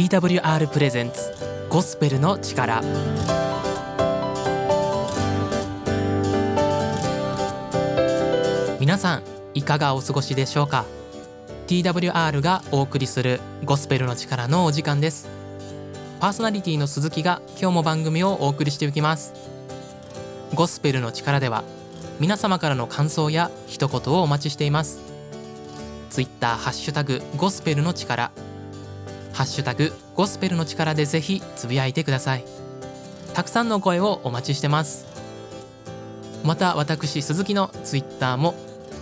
TWR プレゼンツゴスペルの力。皆さんいかがお過ごしでしょうか？TWR がお送りするゴスペルの力のお時間です。パーソナリティの鈴木が今日も番組をお送りしていきます。ゴスペルの力では皆様からの感想や一言をお待ちしています。ツイッターハッシュタグゴスペルの力。ハッシュタグゴスペルの力でぜひつぶやいてください。たくさんの声をお待ちしてます。また私鈴木のツイッターも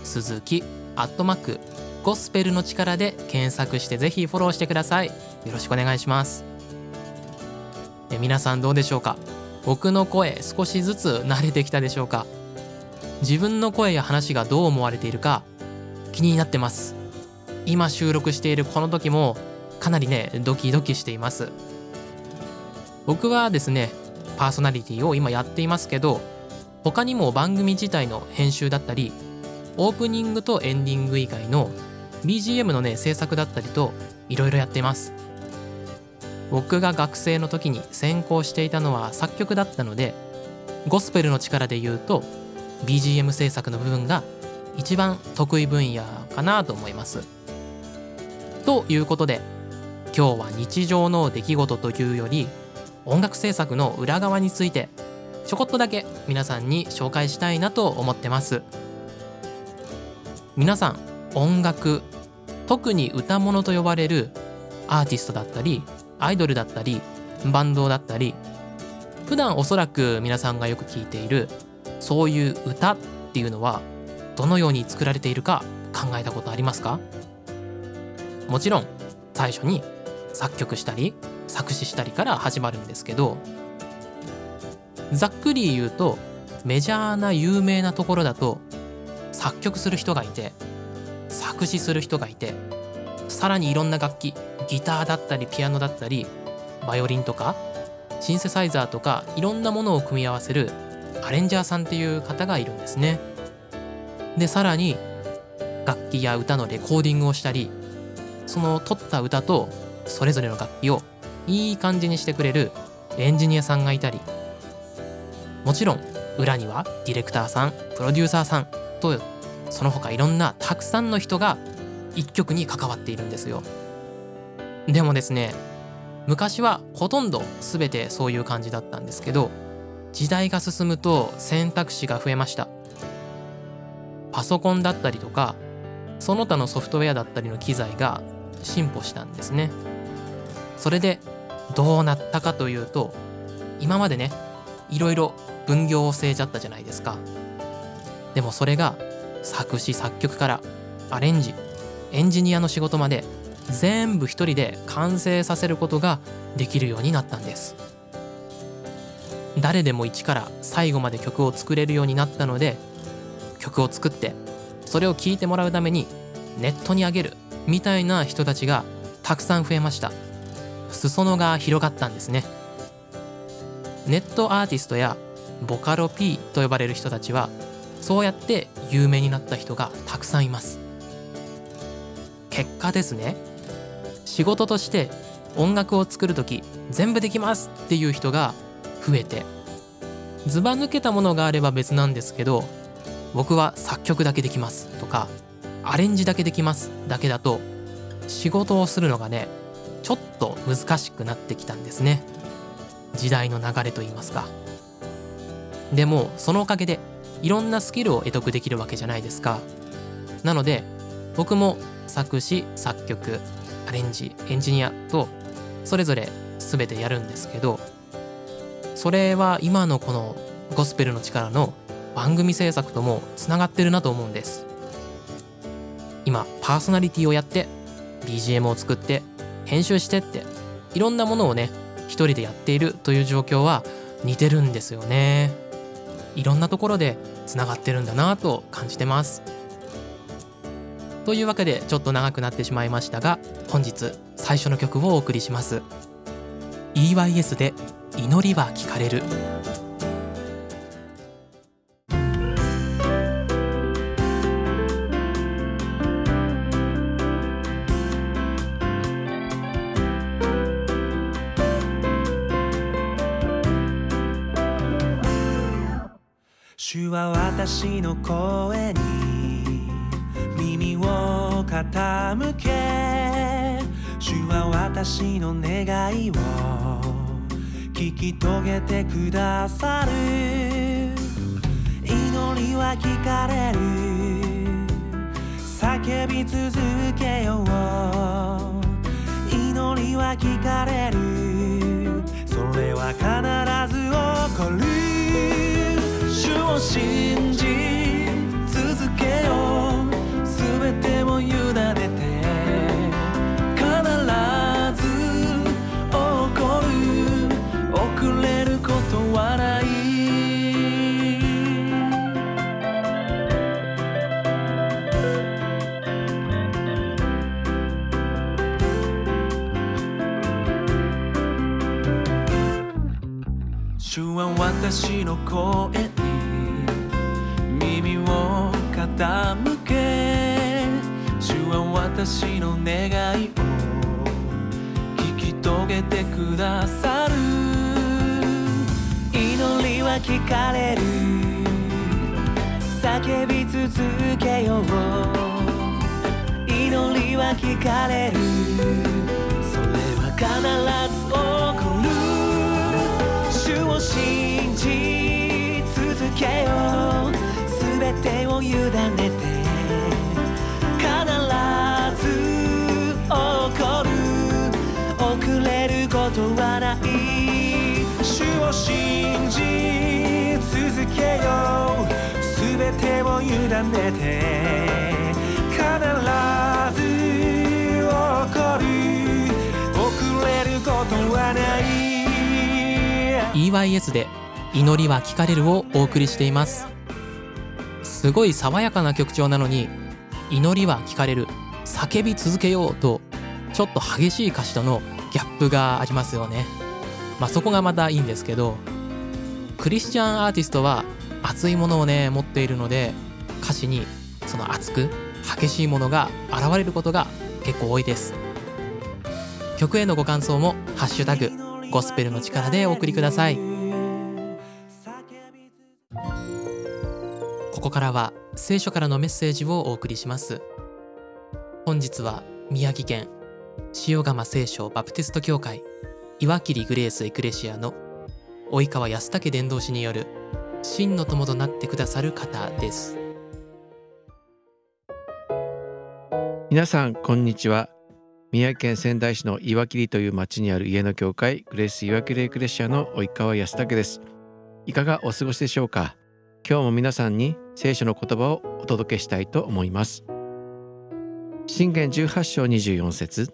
鈴木アットマークゴスペルの力で検索してぜひフォローしてください。よろしくお願いします。え皆さんどうでしょうか？僕の声少しずつ慣れてきたでしょうか？自分の声や話がどう思われているか気になってます。今収録しているこの時もかなりねドキドキしています。僕はですねパーソナリティを今やっていますけど他にも番組自体の編集だったりオープニングとエンディング以外の BGM のね制作だったりといろいろやっています。僕が学生の時に専攻していたのは作曲だったのでゴスペルの力で言うと BGM 制作の部分が一番得意分野かなと思います。ということで今日は日常の出来事というより音楽制作の裏側についてちょこっとだけ皆さんに紹介したいなと思ってます。皆さん音楽特に歌物と呼ばれるアーティストだったりアイドルだったりバンドだったり普段おそらく皆さんがよく聞いているそういう歌っていうのはどのように作られているか考えたことありますか？もちろん最初に作曲したり作詞したりから始まるんですけどざっくり言うとメジャーな有名なところだと作曲する人がいて作詞する人がいてさらにいろんな楽器ギターだったりピアノだったりバイオリンとかシンセサイザーとかいろんなものを組み合わせるアレンジャーさんっていう方がいるんですね。でさらに楽器や歌のレコーディングをしたりその撮った歌とそれぞれの楽器をいい感じにしてくれるエンジニアさんがいたりもちろん裏にはディレクターさんプロデューサーさんとその他いろんなたくさんの人が一曲に関わっているんですよ。でもですね昔はほとんど全てそういう感じだったんですけど時代が進むと選択肢が増えました。パソコンだったりとかその他のソフトウェアだったりの機材が進歩したんですね。それでどうなったかというと今までねいろいろ分業制じゃったじゃないですか。でもそれが作詞作曲からアレンジエンジニアの仕事まで全部一人で完成させることができるようになったんです。誰でも一から最後まで曲を作れるようになったので曲を作ってそれを聴いてもらうためにネットに上げるみたいな人たちがたくさん増えました。裾野が広がったんですね。ネットアーティストやボカロ P と呼ばれる人たちはそうやって有名になった人がたくさんいます。結果ですね。仕事として音楽を作る時全部できますっていう人が増えてずば抜けたものがあれば別なんですけど僕は作曲だけできますとかアレンジだけできますだけだと仕事をするのがねちょっと難しくなってきたんですね。時代の流れといいますか。でもそのおかげでいろんなスキルを得得できるわけじゃないですか。なので僕も作詞作曲アレンジエンジニアとそれぞれ全てやるんですけどそれは今のこのゴスペルの力の番組制作ともつながってるなと思うんです。今パーソナリティをやって BGM を作って編集してっていろんなものをね一人でやっているという状況は似てるんですよね。いろんなところでつながってるんだなと感じてます。というわけでちょっと長くなってしまいましたが本日最初の曲をお送りします。EYS で祈りは聞かれる。私の願いを聞き遂げてくださる。祈りは聞かれる。叫び続けよう。祈りは聞かれる。それは必ず起こる。主を信じ続けよう。全てを委ね私の声に耳を傾け主は私の願いを聞き遂げてくださる。祈りは聞かれる。叫び続けよう。祈りは聞かれる。それは必ず起こる。主を信じ続けよう全てを委ねて必ず起こる。遅れることはない主を信じ続けよう全てを委ねて必ず起こる。遅れることはない。EYS で「祈りは聞かれる」をお送りしています。すごい爽やかな曲調なのに「祈りは聞かれる」「叫び続けよう」とちょっと激しい歌詞とのギャップがありますよね。まあそこがまたいいんですけどクリスチャンアーティストは熱いものをね持っているので歌詞にその熱く激しいものが現れることが結構多いです。曲へのご感想も「ハッシュタグゴスペルの力」でお送りください。ここからは聖書からのメッセージをお送りします。本日は宮城県塩釜聖書バプテスト教会岩切グレースエクレシアの及川安武伝道師による真の友となってくださる方です。皆さんこんにちは。宮城県仙台市の岩切という町にある家の教会グレース岩切エクレシアの及川安武です。いかがお過ごしでしょうか？今日も皆さんに聖書の言葉をお届けしたいと思います。信玄18章24節。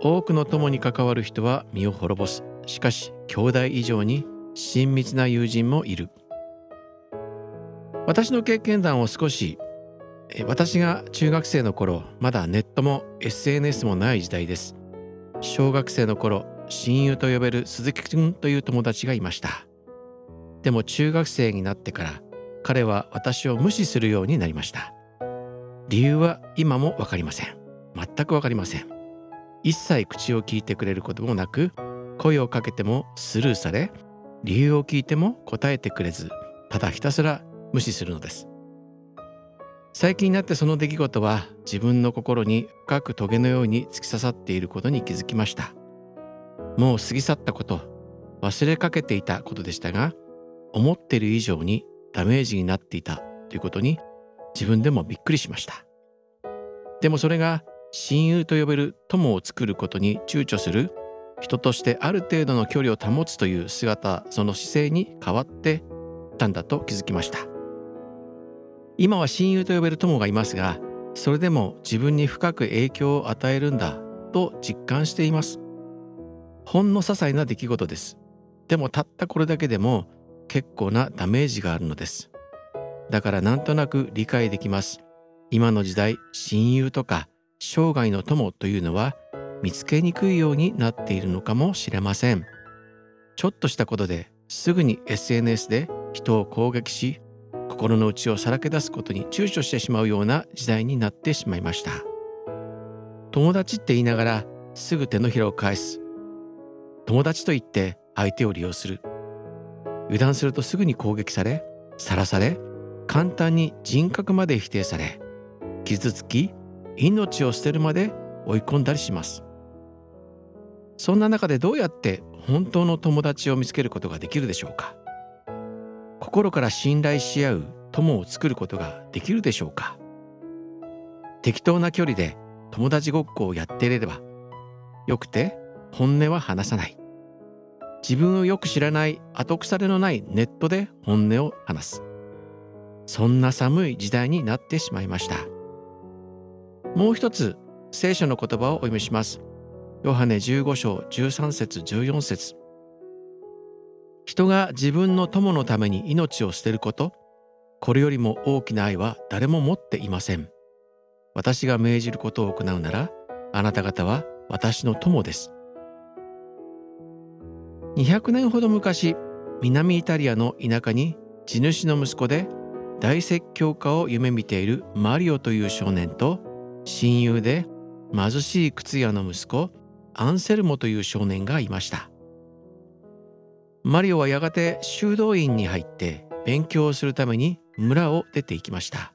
多くの友に関わる人は身を滅ぼす。しかし兄弟以上に親密な友人もいる。私の経験談を少し私が中学生の頃まだネットも SNS もない時代です。小学生の頃親友と呼べる鈴木くんという友達がいました。でも中学生になってから彼は私を無視するようになりました。理由は今も分かりません。全く分かりません。一切口を聞いてくれることもなく声をかけてもスルーされ理由を聞いても答えてくれずただひたすら無視するのです。最近になってその出来事は自分の心に深く棘のように突き刺さっていることに気づきました。もう過ぎ去ったこと忘れかけていたことでしたが思ってる以上にダメージになっていたということに自分でもびっくりしました。でもそれが親友と呼べる友を作ることに躊躇する人としてある程度の距離を保つという姿その姿勢に変わってたんだと気づきました。今は親友と呼べる友がいますがそれでも自分に深く影響を与えるんだと実感しています。ほんの些細な出来事です。でもたったこれだけでも結構なダメージがあるのです。だからなんとなく理解できます。今の時代親友とか生涯の友というのは見つけにくいようになっているのかもしれません。ちょっとしたことですぐに SNS で人を攻撃し心の内をさらけ出すことに躊躇してしまうような時代になってしまいました。友達って言いながらすぐ手のひらを返す。友達と言って相手を利用する。油断するとすぐに攻撃されさらされ簡単に人格まで否定され傷つき命を捨てるまで追い込んだりします。そんな中でどうやって本当の友達を見つけることができるでしょうか。心から信頼し合う友を作ることができるでしょうか。適当な距離で友達ごっこをやっていればよくて本音は話さない。自分をよく知らない後腐れのないネットで本音を話す。そんな寒い時代になってしまいました。もう一つ聖書の言葉をお読みします。ヨハネ15章13節14節。人が自分の友のために命を捨てることこれよりも大きな愛は誰も持っていません。私が命じることを行うならあなた方は私の友です。200年ほど昔南イタリアの田舎に地主の息子で大説教家を夢見ているマリオという少年と親友で貧しい靴屋の息子アンセルモという少年がいました。マリオはやがて修道院に入って勉強をするために村を出て行きました。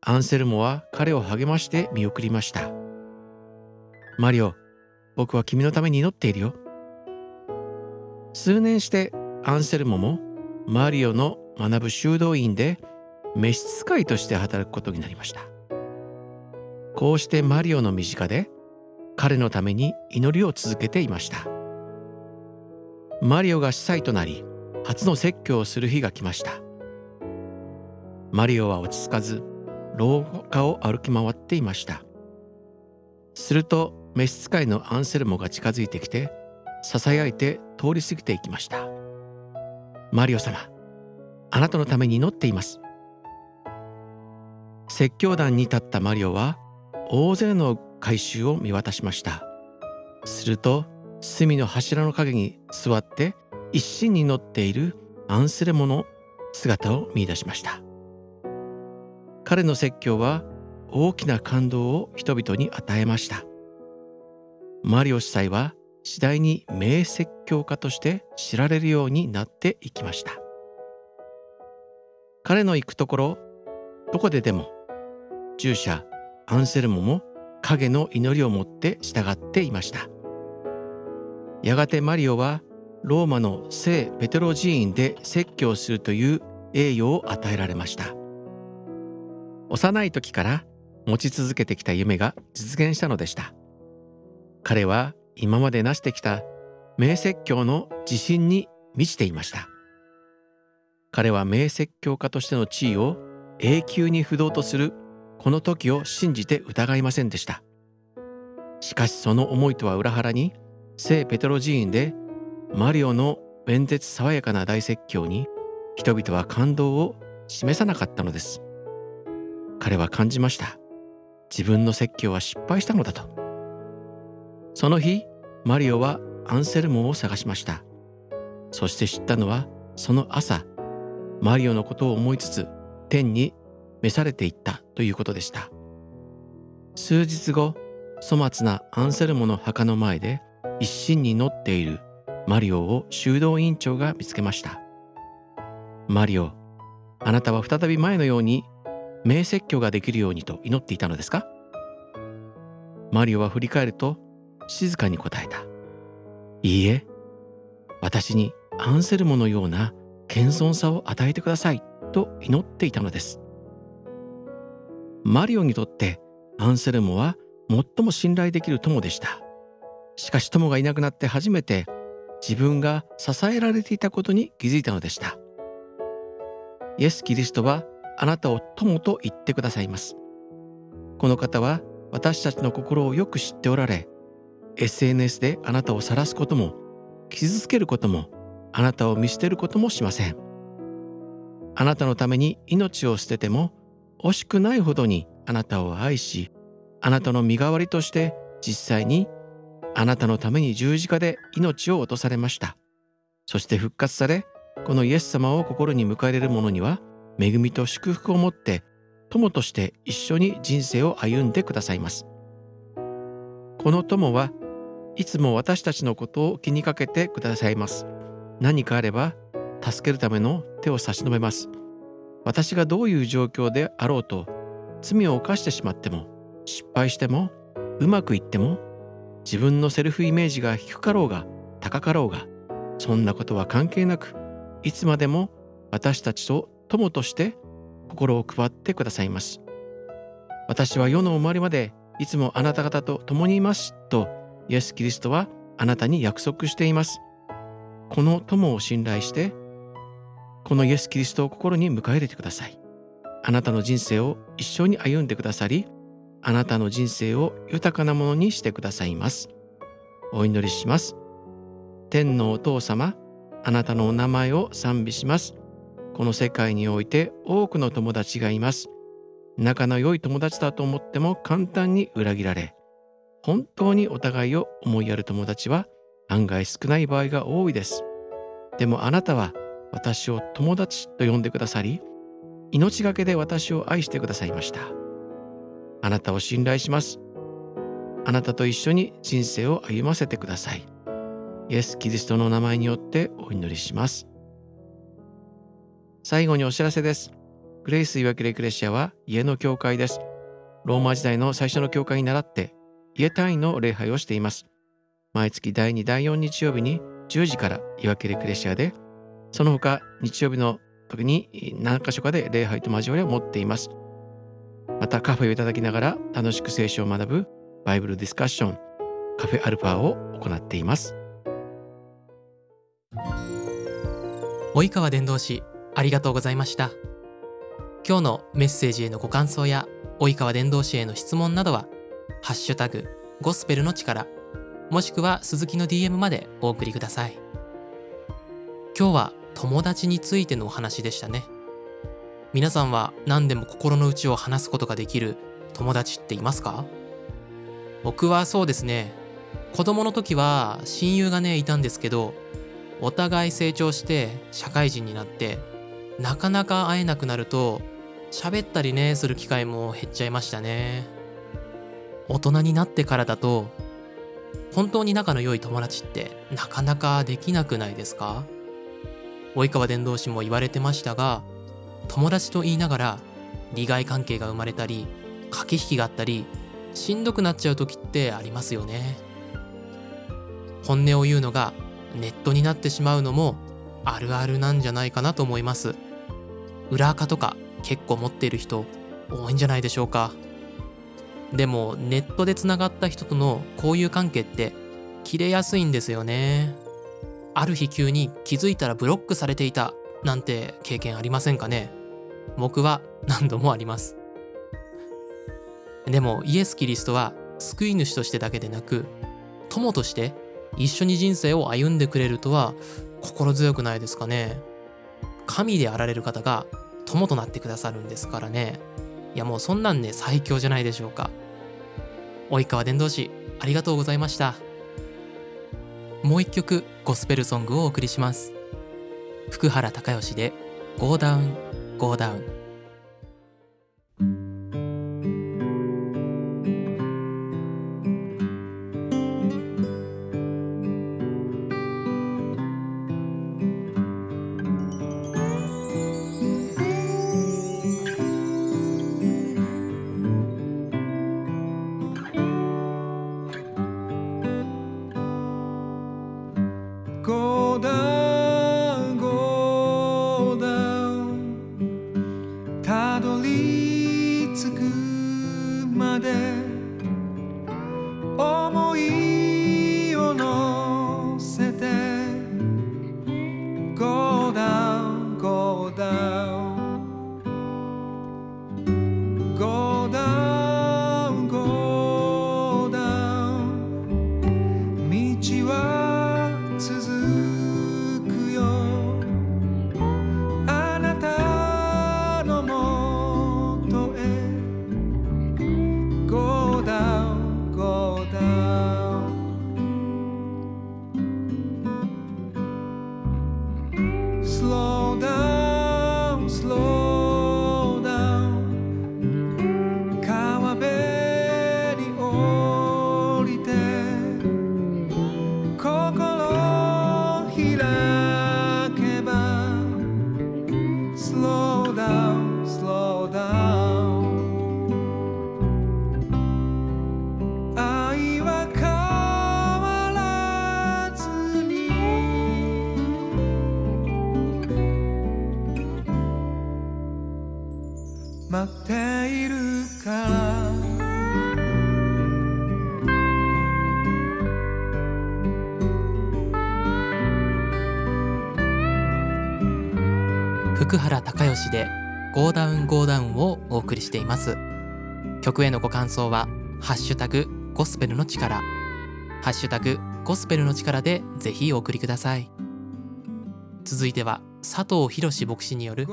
アンセルモは彼を励まして見送りました。マリオ僕は君のために祈っているよ。数年してアンセルモもマリオの学ぶ修道院で召使いとして働くことになりました。こうしてマリオの身近で彼のために祈りを続けていました。マリオが司祭となり初の説教をする日が来ました。マリオは落ち着かず廊下を歩き回っていました。すると召使いのアンセルモが近づいてきてささやいて通り過ぎていきました。マリオ様あなたのために祈っています。説教団に立ったマリオは大勢の改宗を見渡しました。すると隅の柱の陰に座って一心に乗っているアンセレモの姿を見出しました。彼の説教は大きな感動を人々に与えました。マリオ司祭は次第に名説教家として知られるようになっていきました。彼の行くところどこででも従者アンセルモも影の祈りを持って従っていました。やがてマリオはローマの聖ペテロ寺院で説教するという栄誉を与えられました。幼い時から持ち続けてきた夢が実現したのでした。彼は今まで成してきた名説教の自信に満ちていました。彼は名説教家としての地位を永久に不動とするこの時を信じて疑いませんでした。しかしその思いとは裏腹に聖ペテロ寺院でマリオの弁舌爽やかな大説教に人々は感動を示さなかったのです。彼は感じました。自分の説教は失敗したのだと。その日マリオはアンセルモを探しました。そして知ったのはその朝マリオのことを思いつつ天に召されていったということでした。数日後粗末なアンセルモの墓の前で一心に乗っているマリオを修道院長が見つけました。マリオあなたは再び前のように名説教ができるようにと祈っていたのですか？マリオは振り返ると静かに答えた。いいえ私にアンセルモのような謙遜さを与えてくださいと祈っていたのです。マリオにとってアンセルモは最も信頼できる友でした。しかし友がいなくなって初めて自分が支えられていたことに気づいたのでした。イエス・キリストはあなたを友と言ってくださいます。この方は私たちの心をよく知っておられ SNS であなたを晒すことも傷つけることもあなたを見捨てることもしません。あなたのために命を捨てても惜しくないほどにあなたを愛しあなたの身代わりとして実際にあなたのために十字架で命を落とされました。そして復活されこのイエス様を心に迎え入れる者には恵みと祝福を持って友として一緒に人生を歩んでくださいます。この友はいつも私たちのことを気にかけてくださいます。何かあれば助けるための手を差し伸べます。私がどういう状況であろうと罪を犯してしまっても失敗してもうまくいっても自分のセルフイメージが低かろうが高かろうがそんなことは関係なくいつまでも私たちと友として心を配ってくださいます。私は世の終わりまでいつもあなた方と共にいますとイエス・キリストはあなたに約束しています。この友を信頼してこのイエス・キリストを心に迎え入れてください。あなたの人生を一緒に歩んでくださりあなたの人生を豊かなものにしてくださいます。お祈りします。天のお父様あなたのお名前を賛美します。この世界において多くの友達がいます。仲の良い友達だと思っても簡単に裏切られ本当にお互いを思いやる友達は案外少ない場合が多いです。でもあなたは私を友達と呼んでくださり命がけで私を愛してくださいました。あなたを信頼します。あなたと一緒に人生を歩ませてください。イエス・キリストの名前によってお祈りします。最後にお知らせです。グレイスいわきレクレシアは家の教会です。ローマ時代の最初の教会に倣って家単位の礼拝をしています毎月第2第4日曜日に10時からいわきレクレシアでその他日曜日の時に何箇所かで礼拝と交わりを持っています。またカフェをいただきながら楽しく聖書を学ぶバイブルディスカッションカフェアルファを行っています。及川伝道師ありがとうございました。今日のメッセージへのご感想や及川伝道師への質問などはハッシュタグゴスペルの力もしくは鈴木の DM までお送りください。今日は友達についてのお話でしたね。皆さんは何でも心の内を話すことができる友達っていますか？僕はそうですね。子供の時は親友がねいたんですけどお互い成長して社会人になってなかなか会えなくなると喋ったりねする機会も減っちゃいましたね。大人になってからだと本当に仲の良い友達ってなかなかできなくないですか？及川伝道師も言われてましたが友達と言いながら利害関係が生まれたり駆け引きがあったりしんどくなっちゃう時ってありますよね。本音を言うのがネットになってしまうのもあるあるなんじゃないかなと思います。裏垢とか結構持っている人多いんじゃないでしょうか。でもネットでつながった人との交友関係って切れやすいんですよね。ある日急に気づいたらブロックされていたなんて経験ありませんかね。僕は何度もあります。でもイエス・キリストは救い主としてだけでなく友として一緒に人生を歩んでくれるとは心強くないですかね。神であられる方が友となってくださるんですからね。いやもうそんなんね最強じゃないでしょうか。及川伝道師ありがとうございました。もう一曲ゴスペルソングをお送りします。福原孝義で「ゴーダウ slow. 原孝義で「ゴーダウンゴーダウン」をお送りしています。曲へのご感想は「ハッシュタグゴスペルの力」「ハッシュタグゴスペルの力」でぜひお送りください。続いては佐藤博牧師による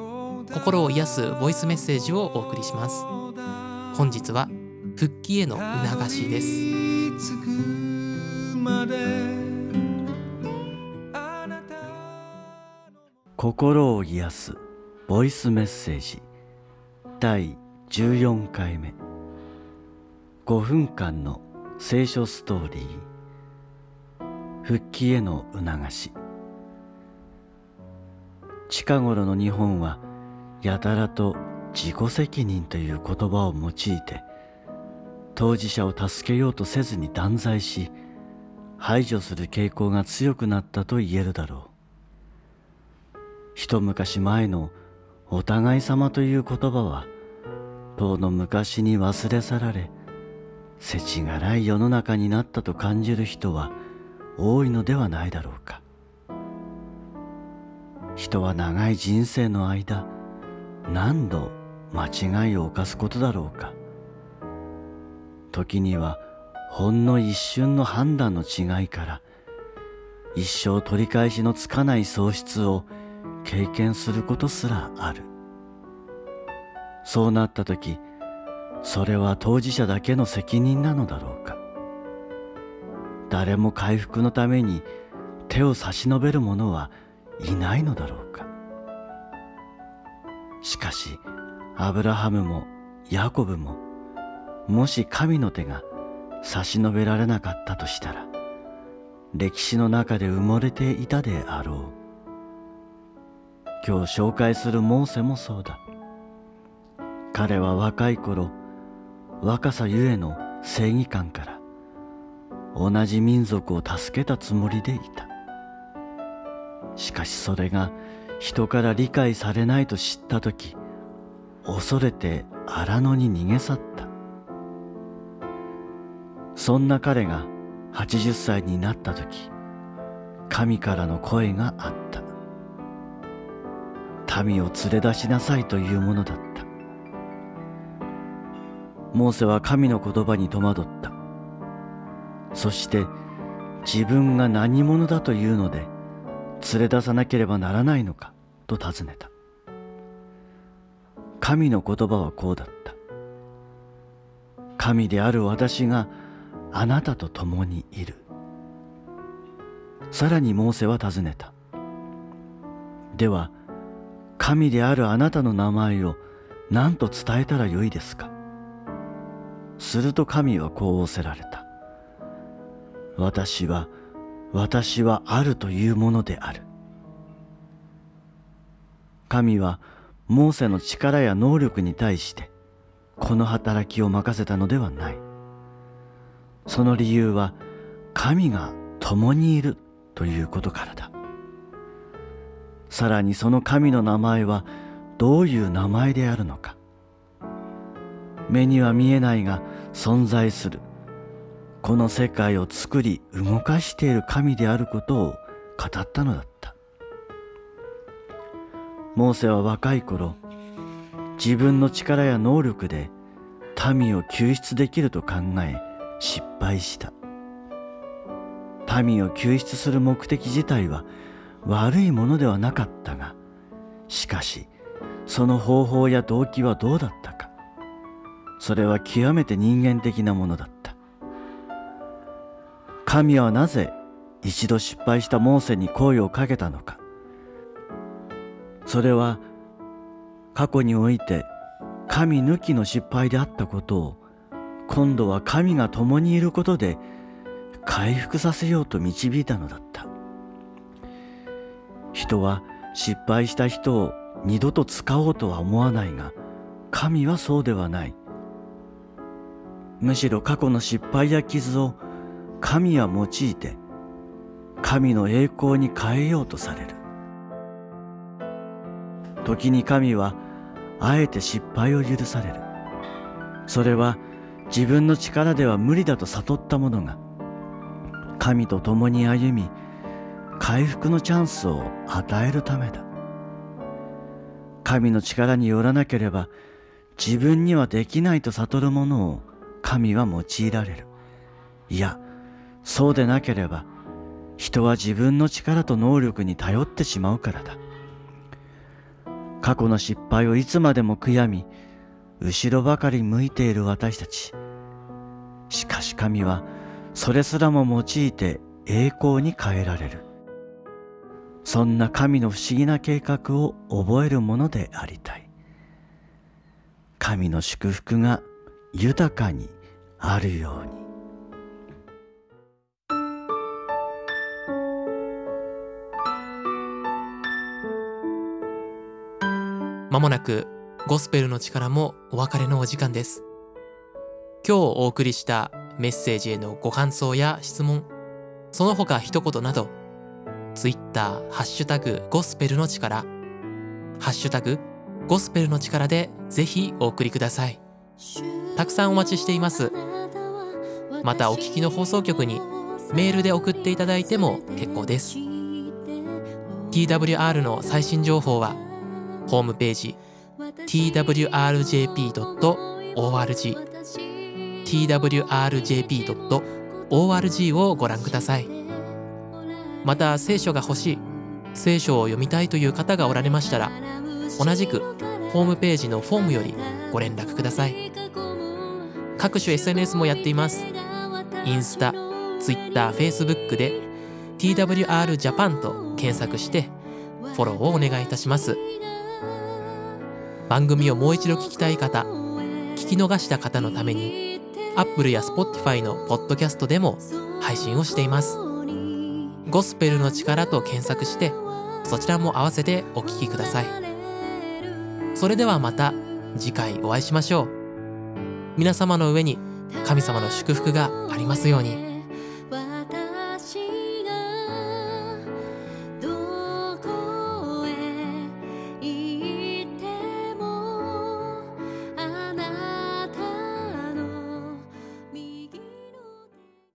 心を癒すボイスメッセージをお送りします。本日は復帰への促しです。心を癒すボイスメッセージ。第14回目。5分間の聖書ストーリー。復帰への促し。近頃の日本はやたらと自己責任という言葉を用いて当事者を助けようとせずに断罪し排除する傾向が強くなったと言えるだろう。一昔前のお互い様という言葉は遠の昔に忘れ去られ世知辛い世の中になったと感じる人は多いのではないだろうか。人は長い人生の間何度間違いを犯すことだろうか。時にはほんの一瞬の判断の違いから一生取り返しのつかない喪失を経験することすらある。そうなった時それは当事者だけの責任なのだろうか。誰も回復のために手を差し伸べる者はいないのだろうか。しかしアブラハムもヤコブももし神の手が差し伸べられなかったとしたら歴史の中で埋もれていたであろう。今日紹介するモーセもそうだ。彼は若い頃若さゆえの正義感から同じ民族を助けたつもりでいた。しかしそれが人から理解されないと知った時恐れて荒野に逃げ去った。そんな彼が80歳になった時神からの声があった。民を連れ出しなさいというものだった。モーセは神の言葉に戸惑った。そして自分が何者だというので連れ出さなければならないのかと尋ねた。神の言葉はこうだった。神である私があなたと共にいる。さらにモーセは尋ねた。では神であるあなたの名前を何と伝えたらよいですか？すると神はこう仰せられた。私は私はあるというものである。神はモーセの力や能力に対してこの働きを任せたのではない。その理由は神が共にいるということからだ。さらにその神の名前はどういう名前であるのか。目には見えないが存在する。この世界を作り動かしている神であることを語ったのだった。モーセは若い頃自分の力や能力で民を救出できると考え失敗した。民を救出する目的自体は悪いものではなかったがしかしその方法や動機はどうだったか。それは極めて人間的なものだった。神はなぜ一度失敗したモーセに声をかけたのか。それは過去において神抜きの失敗であったことを今度は神が共にいることで回復させようと導いたのだった。人は失敗した人を二度と使おうとは思わないが神はそうではない。むしろ過去の失敗や傷を神は用いて神の栄光に変えようとされる。時に神はあえて失敗を許される。それは自分の力では無理だと悟った者が神と共に歩み回復のチャンスを与えるためだ。神の力によらなければ自分にはできないと悟る者を神は用いられる。いやそうでなければ人は自分の力と能力に頼ってしまうからだ。過去の失敗をいつまでも悔やみ後ろばかり向いている私たち。しかし神はそれすらも用いて栄光に変えられる。そんな神の不思議な計画を覚えるものでありたい。神の祝福が豊かにあるように。まもなくゴスペルの力もお別れのお時間です。今日お送りしたメッセージへのご感想や質問。その他一言など Twitter ハッシュタグゴスペルの力。ハッシュタグゴスペルの力でぜひお送りください。たくさんお待ちしています。またお聞きの放送局にメールで送っていただいても結構です。TWR の最新情報はホームページ twrjp.org twrjp.org をご覧ください。また聖書が欲しい。聖書を読みたいという方がおられましたら同じくホームページのフォームよりご連絡ください。各種 SNS もやっています。インスタ、ツイッター、フェイスブックで TWR Japan と検索してフォローをお願いいたします。番組をもう一度聞きたい方聞き逃した方のために Apple や Spotify のポッドキャストでも配信をしています。ゴスペルの力と検索してそちらも合わせてお聴きくださいそれではまた次回お会いしましょう皆様の上に神様の祝福がありますように。